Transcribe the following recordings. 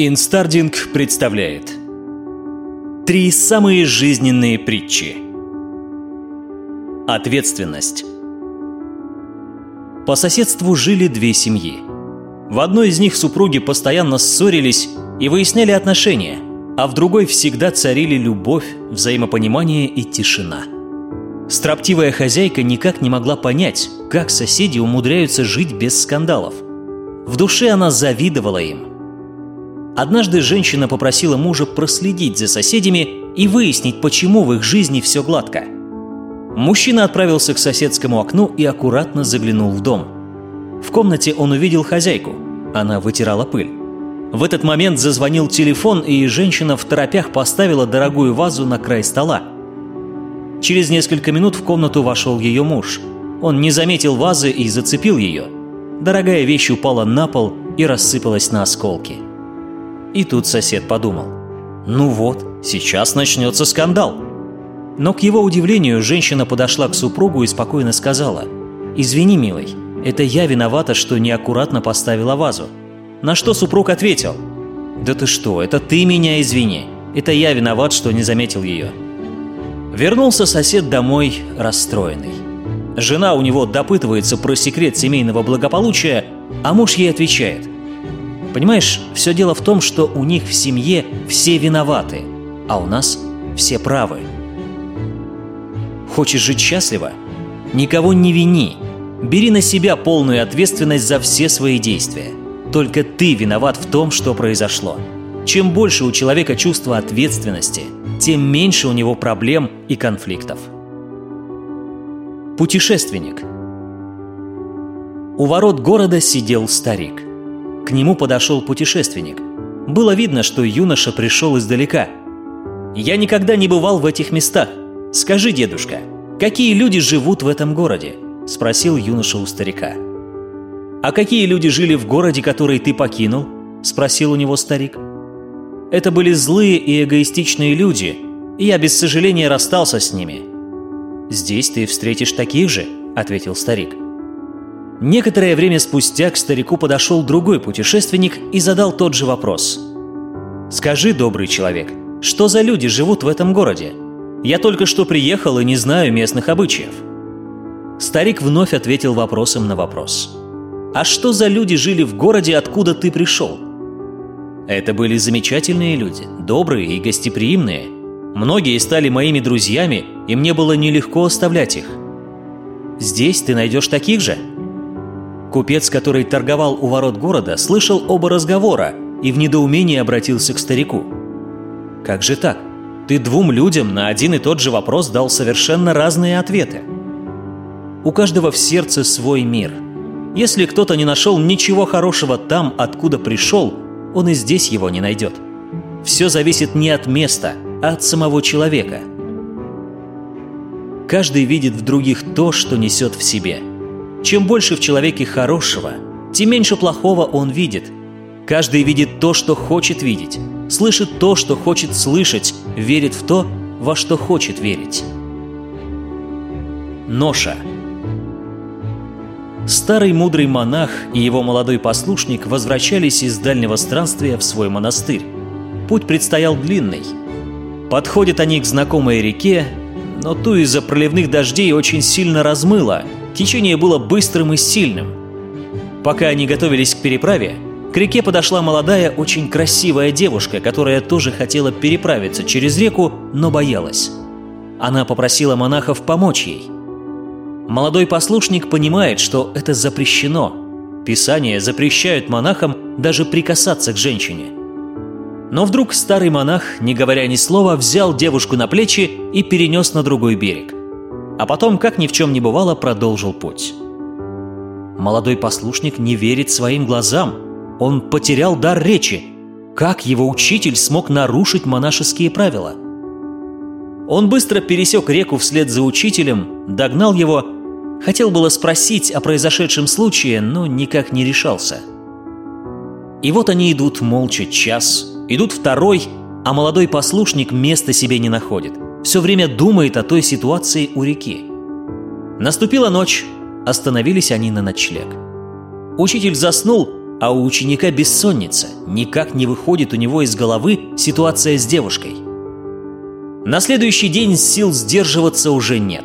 Инстардинг представляет Три самые жизненные притчи Ответственность По соседству жили две семьи. В одной из них супруги постоянно ссорились и выясняли отношения, а в другой всегда царили любовь, взаимопонимание и тишина. Строптивая хозяйка никак не могла понять, как соседи умудряются жить без скандалов. В душе она завидовала им – Однажды женщина попросила мужа проследить за соседями и выяснить, почему в их жизни все гладко. Мужчина отправился к соседскому окну и аккуратно заглянул в дом. В комнате он увидел хозяйку. Она вытирала пыль. В этот момент зазвонил телефон, и женщина в торопях поставила дорогую вазу на край стола. Через несколько минут в комнату вошел ее муж. Он не заметил вазы и зацепил ее. Дорогая вещь упала на пол и рассыпалась на осколки. И тут сосед подумал. Ну вот, сейчас начнется скандал. Но к его удивлению женщина подошла к супругу и спокойно сказала. «Извини, милый, это я виновата, что неаккуратно поставила вазу». На что супруг ответил. «Да ты что, это ты меня извини. Это я виноват, что не заметил ее». Вернулся сосед домой расстроенный. Жена у него допытывается про секрет семейного благополучия, а муж ей отвечает – Понимаешь, все дело в том, что у них в семье все виноваты, а у нас все правы. Хочешь жить счастливо? Никого не вини. Бери на себя полную ответственность за все свои действия. Только ты виноват в том, что произошло. Чем больше у человека чувства ответственности, тем меньше у него проблем и конфликтов. Путешественник. У ворот города сидел старик. К нему подошел путешественник. Было видно, что юноша пришел издалека. «Я никогда не бывал в этих местах. Скажи, дедушка, какие люди живут в этом городе?» – спросил юноша у старика. «А какие люди жили в городе, который ты покинул?» – спросил у него старик. «Это были злые и эгоистичные люди, и я без сожаления расстался с ними». «Здесь ты встретишь таких же», – ответил старик. – Некоторое время спустя к старику подошел другой путешественник и задал тот же вопрос. «Скажи, добрый человек, что за люди живут в этом городе? Я только что приехал и не знаю местных обычаев». Старик вновь ответил вопросом на вопрос. «А что за люди жили в городе, откуда ты пришел?» Это были замечательные люди, добрые и гостеприимные. Многие стали моими друзьями, и мне было нелегко оставлять их. «Здесь ты найдешь таких же?» Купец, который торговал у ворот города, слышал оба разговора и в недоумении обратился к старику. «Как же так? Ты двум людям на один и тот же вопрос дал совершенно разные ответы. У каждого в сердце свой мир. Если кто-то не нашел ничего хорошего там, откуда пришел, он и здесь его не найдет. Все зависит не от места, а от самого человека. Каждый видит в других то, что несет в себе – чем больше в человеке хорошего, тем меньше плохого он видит. Каждый видит то, что хочет видеть, слышит то, что хочет слышать, верит в то, во что хочет верить. Ноша Старый мудрый монах и его молодой послушник возвращались из дальнего странствия в свой монастырь. Путь предстоял длинный. Подходят они к знакомой реке, но ту из-за проливных дождей очень сильно размыло – Течение было быстрым и сильным. Пока они готовились к переправе, к реке подошла молодая, очень красивая девушка, которая тоже хотела переправиться через реку, но боялась. Она попросила монахов помочь ей. Молодой послушник понимает, что это запрещено. Писания запрещают монахам даже прикасаться к женщине. Но вдруг старый монах, не говоря ни слова, взял девушку на плечи и перенес на другой берег а потом, как ни в чем не бывало, продолжил путь. Молодой послушник не верит своим глазам. Он потерял дар речи. Как его учитель смог нарушить монашеские правила? Он быстро пересек реку вслед за учителем, догнал его, хотел было спросить о произошедшем случае, но никак не решался. И вот они идут молча час, идут второй, а молодой послушник места себе не находит – все время думает о той ситуации у реки. Наступила ночь, остановились они на ночлег. Учитель заснул, а у ученика бессонница, никак не выходит у него из головы ситуация с девушкой. На следующий день сил сдерживаться уже нет.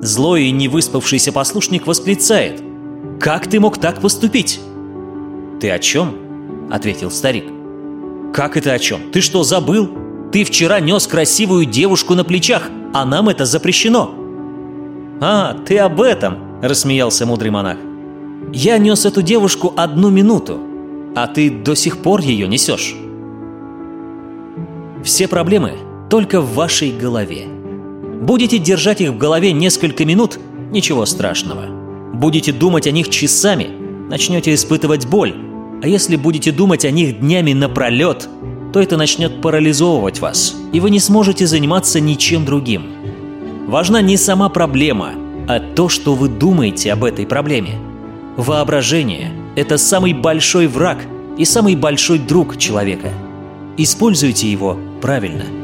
Злой и невыспавшийся послушник восклицает. «Как ты мог так поступить?» «Ты о чем?» – ответил старик. «Как это о чем? Ты что, забыл? Ты вчера нес красивую девушку на плечах, а нам это запрещено!» «А, ты об этом!» – рассмеялся мудрый монах. «Я нес эту девушку одну минуту, а ты до сих пор ее несешь». Все проблемы только в вашей голове. Будете держать их в голове несколько минут – ничего страшного. Будете думать о них часами – начнете испытывать боль. А если будете думать о них днями напролет, то это начнет парализовывать вас, и вы не сможете заниматься ничем другим. Важна не сама проблема, а то, что вы думаете об этой проблеме. Воображение – это самый большой враг и самый большой друг человека. Используйте его правильно –